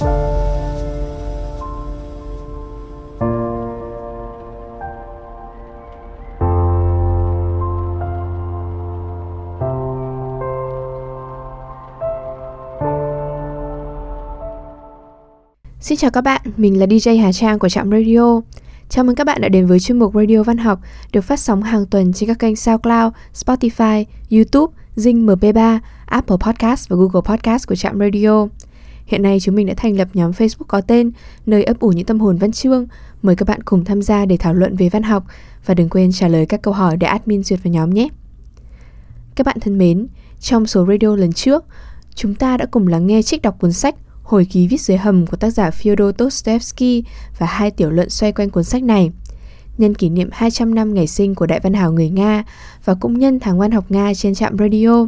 Xin chào các bạn, mình là DJ Hà Trang của Trạm Radio. Chào mừng các bạn đã đến với chuyên mục Radio Văn học được phát sóng hàng tuần trên các kênh SoundCloud, Spotify, YouTube, Zing MP3, Apple Podcast và Google Podcast của Trạm Radio. Hiện nay chúng mình đã thành lập nhóm Facebook có tên nơi ấp ủ những tâm hồn văn chương. Mời các bạn cùng tham gia để thảo luận về văn học và đừng quên trả lời các câu hỏi để admin duyệt vào nhóm nhé. Các bạn thân mến, trong số radio lần trước, chúng ta đã cùng lắng nghe trích đọc cuốn sách hồi ký viết dưới hầm của tác giả Fyodor Dostoevsky và hai tiểu luận xoay quanh cuốn sách này. Nhân kỷ niệm 200 năm ngày sinh của đại văn hào người Nga và cũng nhân tháng văn học Nga trên trạm radio,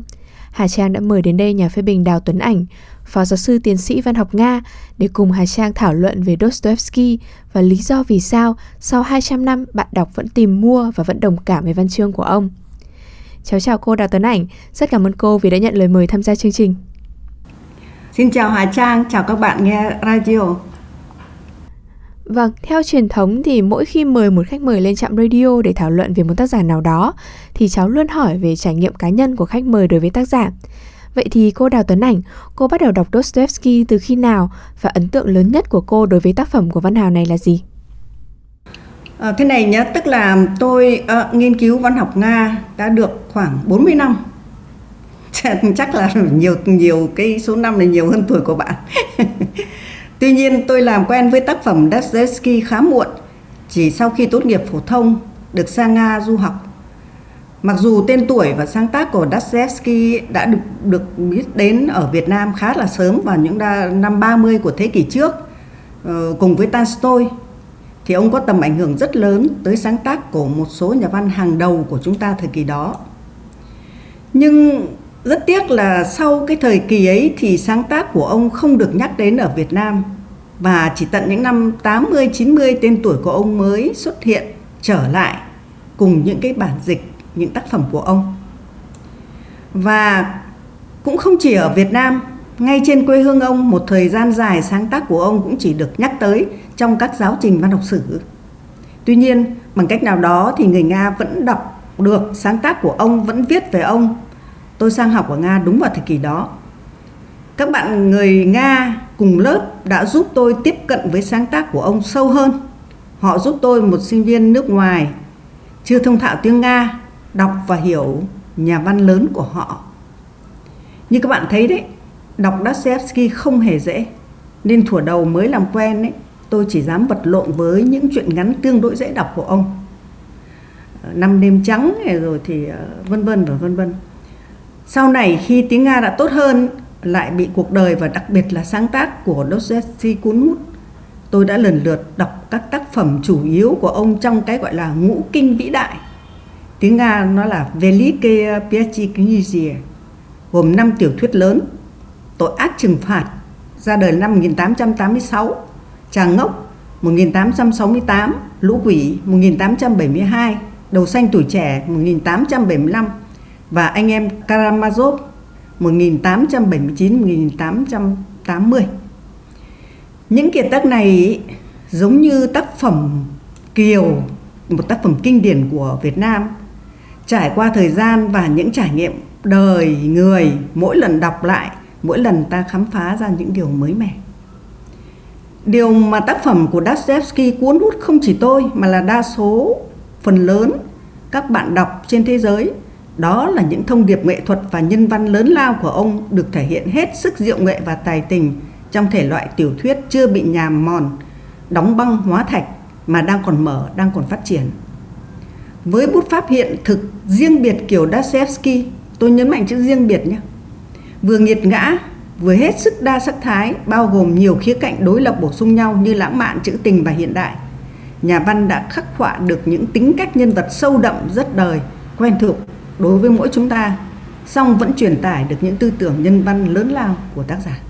Hà Trang đã mời đến đây nhà phê bình Đào Tuấn Ảnh, phó giáo sư tiến sĩ văn học Nga để cùng Hà Trang thảo luận về Dostoevsky và lý do vì sao sau 200 năm bạn đọc vẫn tìm mua và vẫn đồng cảm với văn chương của ông. Cháu chào cô Đào Tuấn Ảnh, rất cảm ơn cô vì đã nhận lời mời tham gia chương trình. Xin chào Hà Trang, chào các bạn nghe radio. Vâng, theo truyền thống thì mỗi khi mời một khách mời lên trạm radio để thảo luận về một tác giả nào đó thì cháu luôn hỏi về trải nghiệm cá nhân của khách mời đối với tác giả. Vậy thì cô Đào Tuấn Ảnh, cô bắt đầu đọc Dostoevsky từ khi nào và ấn tượng lớn nhất của cô đối với tác phẩm của văn hào này là gì? À, thế này nhé, tức là tôi uh, nghiên cứu văn học Nga đã được khoảng 40 năm chắc là nhiều nhiều cái số năm này nhiều hơn tuổi của bạn tuy nhiên, tôi làm quen với tác phẩm Dostoevsky khá muộn, chỉ sau khi tốt nghiệp phổ thông, được sang Nga du học. Mặc dù tên tuổi và sáng tác của Dostoevsky đã được được biết đến ở Việt Nam khá là sớm vào những năm 30 của thế kỷ trước ờ, cùng với Tolstoy, thì ông có tầm ảnh hưởng rất lớn tới sáng tác của một số nhà văn hàng đầu của chúng ta thời kỳ đó. Nhưng rất tiếc là sau cái thời kỳ ấy thì sáng tác của ông không được nhắc đến ở Việt Nam và chỉ tận những năm 80 90 tên tuổi của ông mới xuất hiện trở lại cùng những cái bản dịch những tác phẩm của ông. Và cũng không chỉ ở Việt Nam, ngay trên quê hương ông một thời gian dài sáng tác của ông cũng chỉ được nhắc tới trong các giáo trình văn học sử. Tuy nhiên, bằng cách nào đó thì người Nga vẫn đọc được sáng tác của ông, vẫn viết về ông tôi sang học ở Nga đúng vào thời kỳ đó. Các bạn người Nga cùng lớp đã giúp tôi tiếp cận với sáng tác của ông sâu hơn. Họ giúp tôi một sinh viên nước ngoài chưa thông thạo tiếng Nga đọc và hiểu nhà văn lớn của họ. Như các bạn thấy đấy, đọc Dostoevsky không hề dễ. Nên thủa đầu mới làm quen ấy, tôi chỉ dám vật lộn với những chuyện ngắn tương đối dễ đọc của ông. Ờ, năm đêm trắng rồi thì ờ, vân vân và vân vân. Sau này khi tiếng Nga đã tốt hơn lại bị cuộc đời và đặc biệt là sáng tác của Dostoevsky cuốn hút. Tôi đã lần lượt đọc các tác phẩm chủ yếu của ông trong cái gọi là ngũ kinh vĩ đại. Tiếng Nga nó là Velike Piechiknizie, gồm 5 tiểu thuyết lớn. Tội ác trừng phạt ra đời năm 1886, Tràng ngốc 1868, Lũ quỷ 1872, Đầu xanh tuổi trẻ 1875 và anh em Karamazov 1879-1880. Những kiệt tác này giống như tác phẩm Kiều, một tác phẩm kinh điển của Việt Nam, trải qua thời gian và những trải nghiệm đời người mỗi lần đọc lại, mỗi lần ta khám phá ra những điều mới mẻ. Điều mà tác phẩm của Dostoevsky cuốn hút không chỉ tôi mà là đa số phần lớn các bạn đọc trên thế giới đó là những thông điệp nghệ thuật và nhân văn lớn lao của ông được thể hiện hết sức diệu nghệ và tài tình trong thể loại tiểu thuyết chưa bị nhàm mòn, đóng băng hóa thạch mà đang còn mở, đang còn phát triển. Với bút pháp hiện thực riêng biệt kiểu Dostoevsky, tôi nhấn mạnh chữ riêng biệt nhé. Vừa nghiệt ngã, vừa hết sức đa sắc thái, bao gồm nhiều khía cạnh đối lập bổ sung nhau như lãng mạn, trữ tình và hiện đại. Nhà văn đã khắc họa được những tính cách nhân vật sâu đậm rất đời, quen thuộc đối với mỗi chúng ta song vẫn truyền tải được những tư tưởng nhân văn lớn lao của tác giả.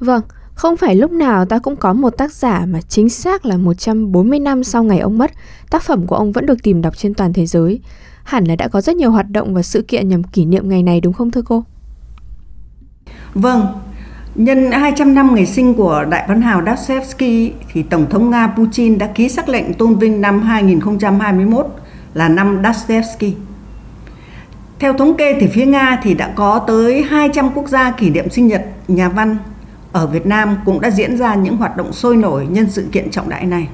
Vâng, không phải lúc nào ta cũng có một tác giả mà chính xác là 140 năm sau ngày ông mất, tác phẩm của ông vẫn được tìm đọc trên toàn thế giới. Hẳn là đã có rất nhiều hoạt động và sự kiện nhằm kỷ niệm ngày này đúng không thưa cô? Vâng, Nhân 200 năm ngày sinh của đại văn hào Dostoevsky thì Tổng thống Nga Putin đã ký sắc lệnh tôn vinh năm 2021 là năm Dostoevsky. Theo thống kê thì phía Nga thì đã có tới 200 quốc gia kỷ niệm sinh nhật nhà văn. Ở Việt Nam cũng đã diễn ra những hoạt động sôi nổi nhân sự kiện trọng đại này.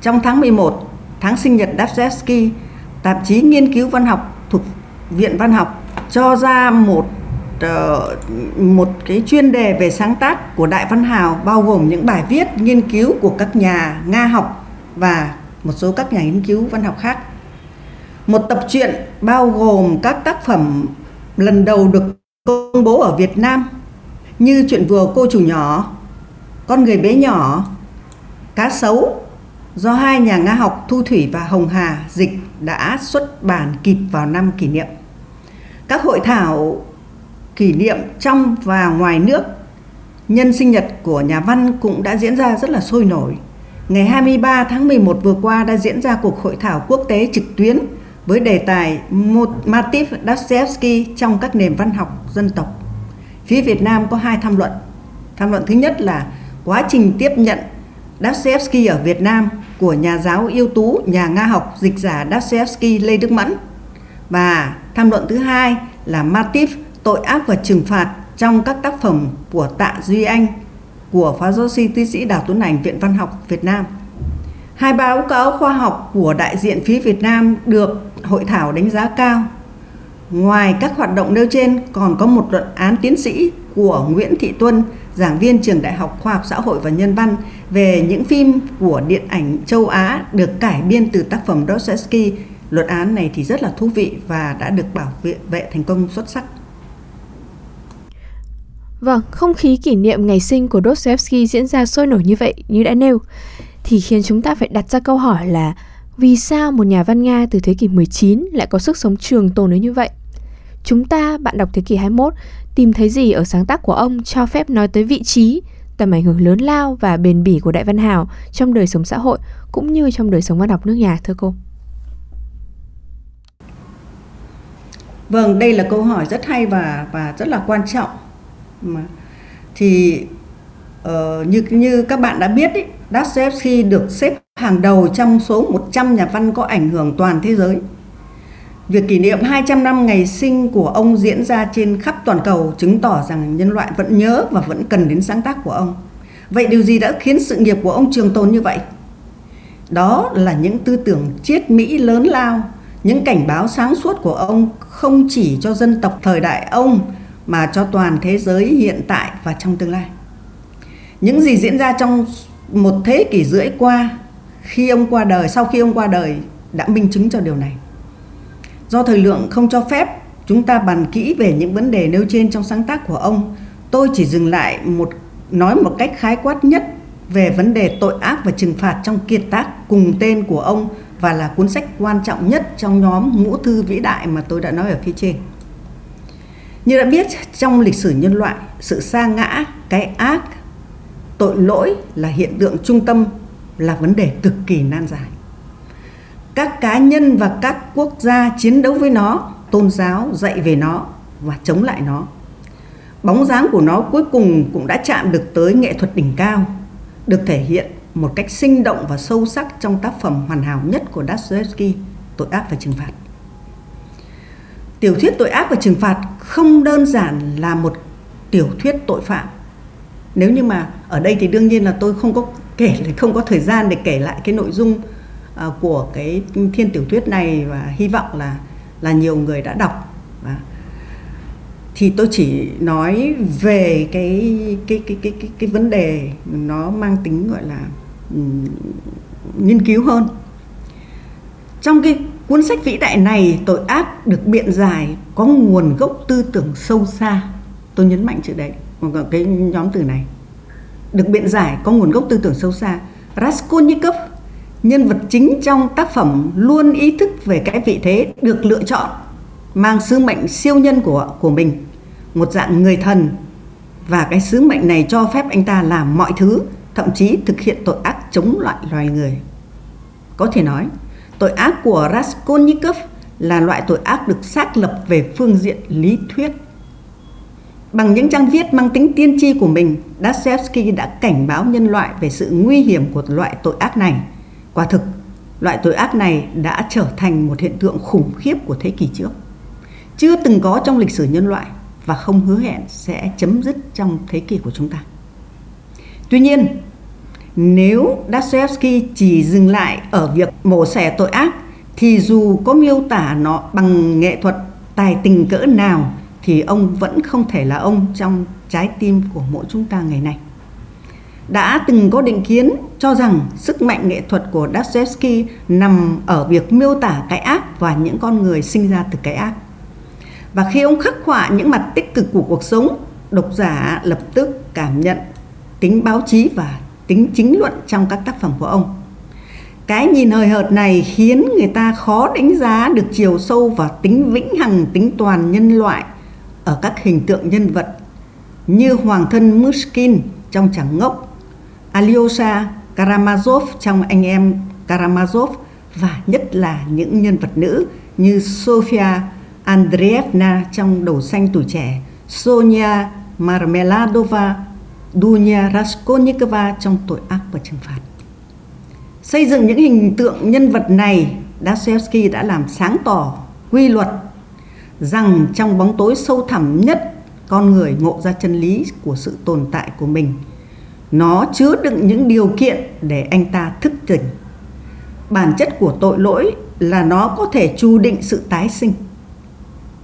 Trong tháng 11, tháng sinh nhật Dostoevsky, tạp chí nghiên cứu văn học thuộc Viện Văn học cho ra một ờ, một cái chuyên đề về sáng tác của Đại Văn Hào bao gồm những bài viết nghiên cứu của các nhà Nga học và một số các nhà nghiên cứu văn học khác. Một tập truyện bao gồm các tác phẩm lần đầu được công bố ở Việt Nam như chuyện vừa cô chủ nhỏ, con người bé nhỏ, cá sấu do hai nhà Nga học Thu Thủy và Hồng Hà dịch đã xuất bản kịp vào năm kỷ niệm. Các hội thảo kỷ niệm trong và ngoài nước nhân sinh nhật của nhà văn cũng đã diễn ra rất là sôi nổi. Ngày 23 tháng 11 vừa qua đã diễn ra cuộc hội thảo quốc tế trực tuyến với đề tài Motiv Dostoevsky trong các nền văn học dân tộc. Phía Việt Nam có hai tham luận. Tham luận thứ nhất là quá trình tiếp nhận Dostoevsky ở Việt Nam của nhà giáo ưu tú, nhà Nga học, dịch giả Dostoevsky Lê Đức Mẫn. Và tham luận thứ hai là Motiv tội ác và trừng phạt trong các tác phẩm của Tạ Duy Anh của phó giáo sư tiến sĩ Đào Tuấn Ảnh Viện Văn học Việt Nam. Hai báo cáo khoa học của đại diện phía Việt Nam được hội thảo đánh giá cao. Ngoài các hoạt động nêu trên còn có một luận án tiến sĩ của Nguyễn Thị Tuân, giảng viên trường Đại học Khoa học Xã hội và Nhân văn về những phim của điện ảnh châu Á được cải biên từ tác phẩm Dostoevsky. Luận án này thì rất là thú vị và đã được bảo vệ, vệ thành công xuất sắc. Vâng, không khí kỷ niệm ngày sinh của Dostoevsky diễn ra sôi nổi như vậy như đã nêu thì khiến chúng ta phải đặt ra câu hỏi là vì sao một nhà văn Nga từ thế kỷ 19 lại có sức sống trường tồn đến như vậy? Chúng ta, bạn đọc thế kỷ 21, tìm thấy gì ở sáng tác của ông cho phép nói tới vị trí, tầm ảnh hưởng lớn lao và bền bỉ của Đại Văn Hào trong đời sống xã hội cũng như trong đời sống văn học nước nhà thưa cô? Vâng, đây là câu hỏi rất hay và và rất là quan trọng mà thì uh, như như các bạn đã biết ý, Dostoevsky được xếp hàng đầu trong số 100 nhà văn có ảnh hưởng toàn thế giới. Việc kỷ niệm 200 năm ngày sinh của ông diễn ra trên khắp toàn cầu chứng tỏ rằng nhân loại vẫn nhớ và vẫn cần đến sáng tác của ông. Vậy điều gì đã khiến sự nghiệp của ông trường tồn như vậy? Đó là những tư tưởng triết mỹ lớn lao, những cảnh báo sáng suốt của ông không chỉ cho dân tộc thời đại ông mà cho toàn thế giới hiện tại và trong tương lai. Những gì diễn ra trong một thế kỷ rưỡi qua khi ông qua đời, sau khi ông qua đời đã minh chứng cho điều này. Do thời lượng không cho phép chúng ta bàn kỹ về những vấn đề nêu trên trong sáng tác của ông, tôi chỉ dừng lại một nói một cách khái quát nhất về vấn đề tội ác và trừng phạt trong kiệt tác cùng tên của ông và là cuốn sách quan trọng nhất trong nhóm ngũ thư vĩ đại mà tôi đã nói ở phía trên. Như đã biết, trong lịch sử nhân loại, sự sa ngã, cái ác, tội lỗi là hiện tượng trung tâm, là vấn đề cực kỳ nan giải. Các cá nhân và các quốc gia chiến đấu với nó, tôn giáo dạy về nó và chống lại nó. Bóng dáng của nó cuối cùng cũng đã chạm được tới nghệ thuật đỉnh cao, được thể hiện một cách sinh động và sâu sắc trong tác phẩm hoàn hảo nhất của Dostoevsky, Tội ác và trừng phạt tiểu thuyết tội ác và trừng phạt không đơn giản là một tiểu thuyết tội phạm nếu như mà ở đây thì đương nhiên là tôi không có kể không có thời gian để kể lại cái nội dung uh, của cái thiên tiểu thuyết này và hy vọng là là nhiều người đã đọc. Và thì tôi chỉ nói về cái cái cái cái cái, cái vấn đề nó mang tính gọi là um, nghiên cứu hơn. Trong cái Cuốn sách vĩ đại này tội ác được biện giải có nguồn gốc tư tưởng sâu xa. Tôi nhấn mạnh chữ đấy, Vâng, cái nhóm từ này. Được biện giải có nguồn gốc tư tưởng sâu xa. Raskolnikov, nhân vật chính trong tác phẩm luôn ý thức về cái vị thế được lựa chọn, mang sứ mệnh siêu nhân của của mình, một dạng người thần và cái sứ mệnh này cho phép anh ta làm mọi thứ, thậm chí thực hiện tội ác chống lại loài người. Có thể nói, Tội ác của Raskolnikov là loại tội ác được xác lập về phương diện lý thuyết. Bằng những trang viết mang tính tiên tri của mình, Dostoevsky đã cảnh báo nhân loại về sự nguy hiểm của loại tội ác này. Quả thực, loại tội ác này đã trở thành một hiện tượng khủng khiếp của thế kỷ trước. Chưa từng có trong lịch sử nhân loại và không hứa hẹn sẽ chấm dứt trong thế kỷ của chúng ta. Tuy nhiên, nếu Dostoevsky chỉ dừng lại ở việc mổ xẻ tội ác thì dù có miêu tả nó bằng nghệ thuật tài tình cỡ nào thì ông vẫn không thể là ông trong trái tim của mỗi chúng ta ngày nay. Đã từng có định kiến cho rằng sức mạnh nghệ thuật của Dostoevsky nằm ở việc miêu tả cái ác và những con người sinh ra từ cái ác. Và khi ông khắc họa những mặt tích cực của cuộc sống, độc giả lập tức cảm nhận tính báo chí và tính chính luận trong các tác phẩm của ông. Cái nhìn hời hợt này khiến người ta khó đánh giá được chiều sâu và tính vĩnh hằng, tính toàn nhân loại ở các hình tượng nhân vật như hoàng thân Mushkin trong Chẳng Ngốc, Alyosha Karamazov trong Anh em Karamazov và nhất là những nhân vật nữ như Sofia Andreevna trong Đầu xanh tuổi trẻ, Sonia Marmeladova, Dunya Raskolnikova trong Tội ác và trừng phạt. Xây dựng những hình tượng nhân vật này, Dostoevsky đã làm sáng tỏ quy luật rằng trong bóng tối sâu thẳm nhất, con người ngộ ra chân lý của sự tồn tại của mình. Nó chứa đựng những điều kiện để anh ta thức tỉnh. Bản chất của tội lỗi là nó có thể chu định sự tái sinh.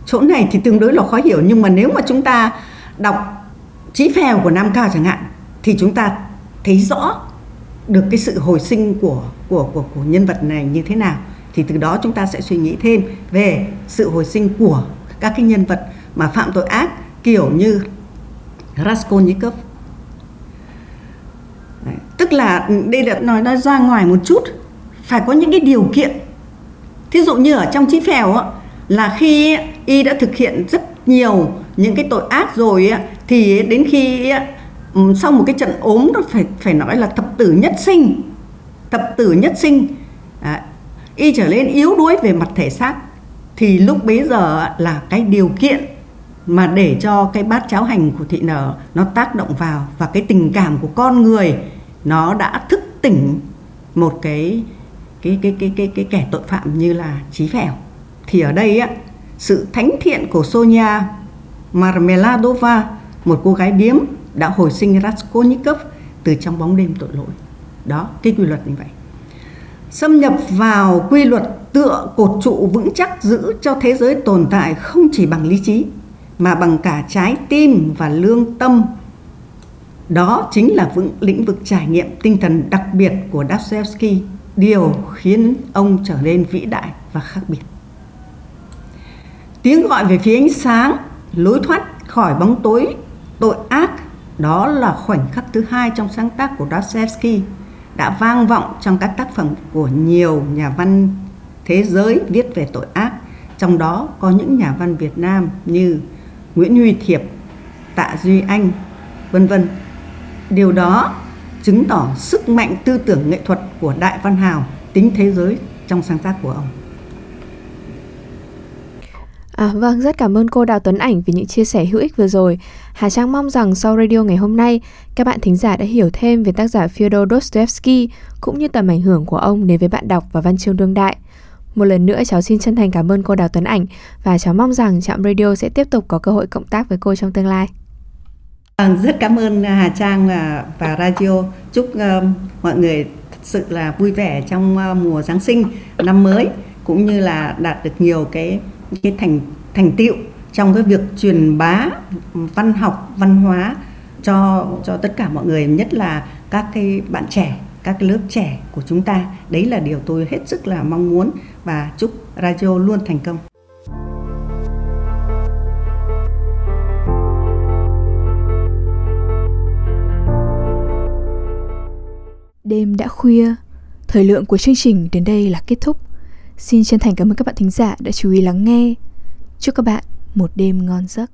Chỗ này thì tương đối là khó hiểu, nhưng mà nếu mà chúng ta đọc trí phèo của Nam Cao chẳng hạn, thì chúng ta thấy rõ được cái sự hồi sinh của của của của nhân vật này như thế nào thì từ đó chúng ta sẽ suy nghĩ thêm về sự hồi sinh của các cái nhân vật mà phạm tội ác kiểu như Raskolnikov Đấy. tức là ừ, đây là nói nó ra ngoài một chút phải có những cái điều kiện thí dụ như ở trong chí phèo á, là khi y đã thực hiện rất nhiều những cái tội ác rồi á, thì đến khi ừ, sau một cái trận ốm nó phải phải nói là thập tử nhất sinh thập tử nhất sinh y trở nên yếu đuối về mặt thể xác, thì lúc bấy giờ là cái điều kiện mà để cho cái bát cháo hành của thị nở nó tác động vào và cái tình cảm của con người nó đã thức tỉnh một cái cái cái cái cái cái kẻ tội phạm như là trí phèo. Thì ở đây á, sự thánh thiện của Sonia Marmeladova, một cô gái điếm đã hồi sinh Raskolnikov từ trong bóng đêm tội lỗi. Đó, cái quy luật như vậy xâm nhập vào quy luật tựa cột trụ vững chắc giữ cho thế giới tồn tại không chỉ bằng lý trí, mà bằng cả trái tim và lương tâm. Đó chính là vững lĩnh vực trải nghiệm tinh thần đặc biệt của Dostoevsky, điều khiến ông trở nên vĩ đại và khác biệt. Tiếng gọi về phía ánh sáng, lối thoát khỏi bóng tối, tội ác, đó là khoảnh khắc thứ hai trong sáng tác của Dostoevsky đã vang vọng trong các tác phẩm của nhiều nhà văn thế giới viết về tội ác trong đó có những nhà văn Việt Nam như Nguyễn Huy Thiệp, Tạ Duy Anh, vân vân. Điều đó chứng tỏ sức mạnh tư tưởng nghệ thuật của Đại Văn Hào tính thế giới trong sáng tác của ông. À, vâng, rất cảm ơn cô Đào Tuấn Ảnh vì những chia sẻ hữu ích vừa rồi. Hà Trang mong rằng sau radio ngày hôm nay, các bạn thính giả đã hiểu thêm về tác giả Fyodor Dostoevsky cũng như tầm ảnh hưởng của ông đến với bạn đọc và văn chương đương đại. Một lần nữa cháu xin chân thành cảm ơn cô Đào Tuấn Ảnh và cháu mong rằng Trạm Radio sẽ tiếp tục có cơ hội cộng tác với cô trong tương lai. Vâng, rất cảm ơn Hà Trang và, và radio. Chúc ờ, mọi người thật sự là vui vẻ trong uh, mùa Giáng sinh năm mới cũng như là đạt được nhiều cái cái thành thành tựu trong cái việc truyền bá văn học văn hóa cho cho tất cả mọi người nhất là các cái bạn trẻ các cái lớp trẻ của chúng ta đấy là điều tôi hết sức là mong muốn và chúc radio luôn thành công Đêm đã khuya, thời lượng của chương trình đến đây là kết thúc. Xin chân thành cảm ơn các bạn thính giả đã chú ý lắng nghe. Chúc các bạn một đêm ngon giấc.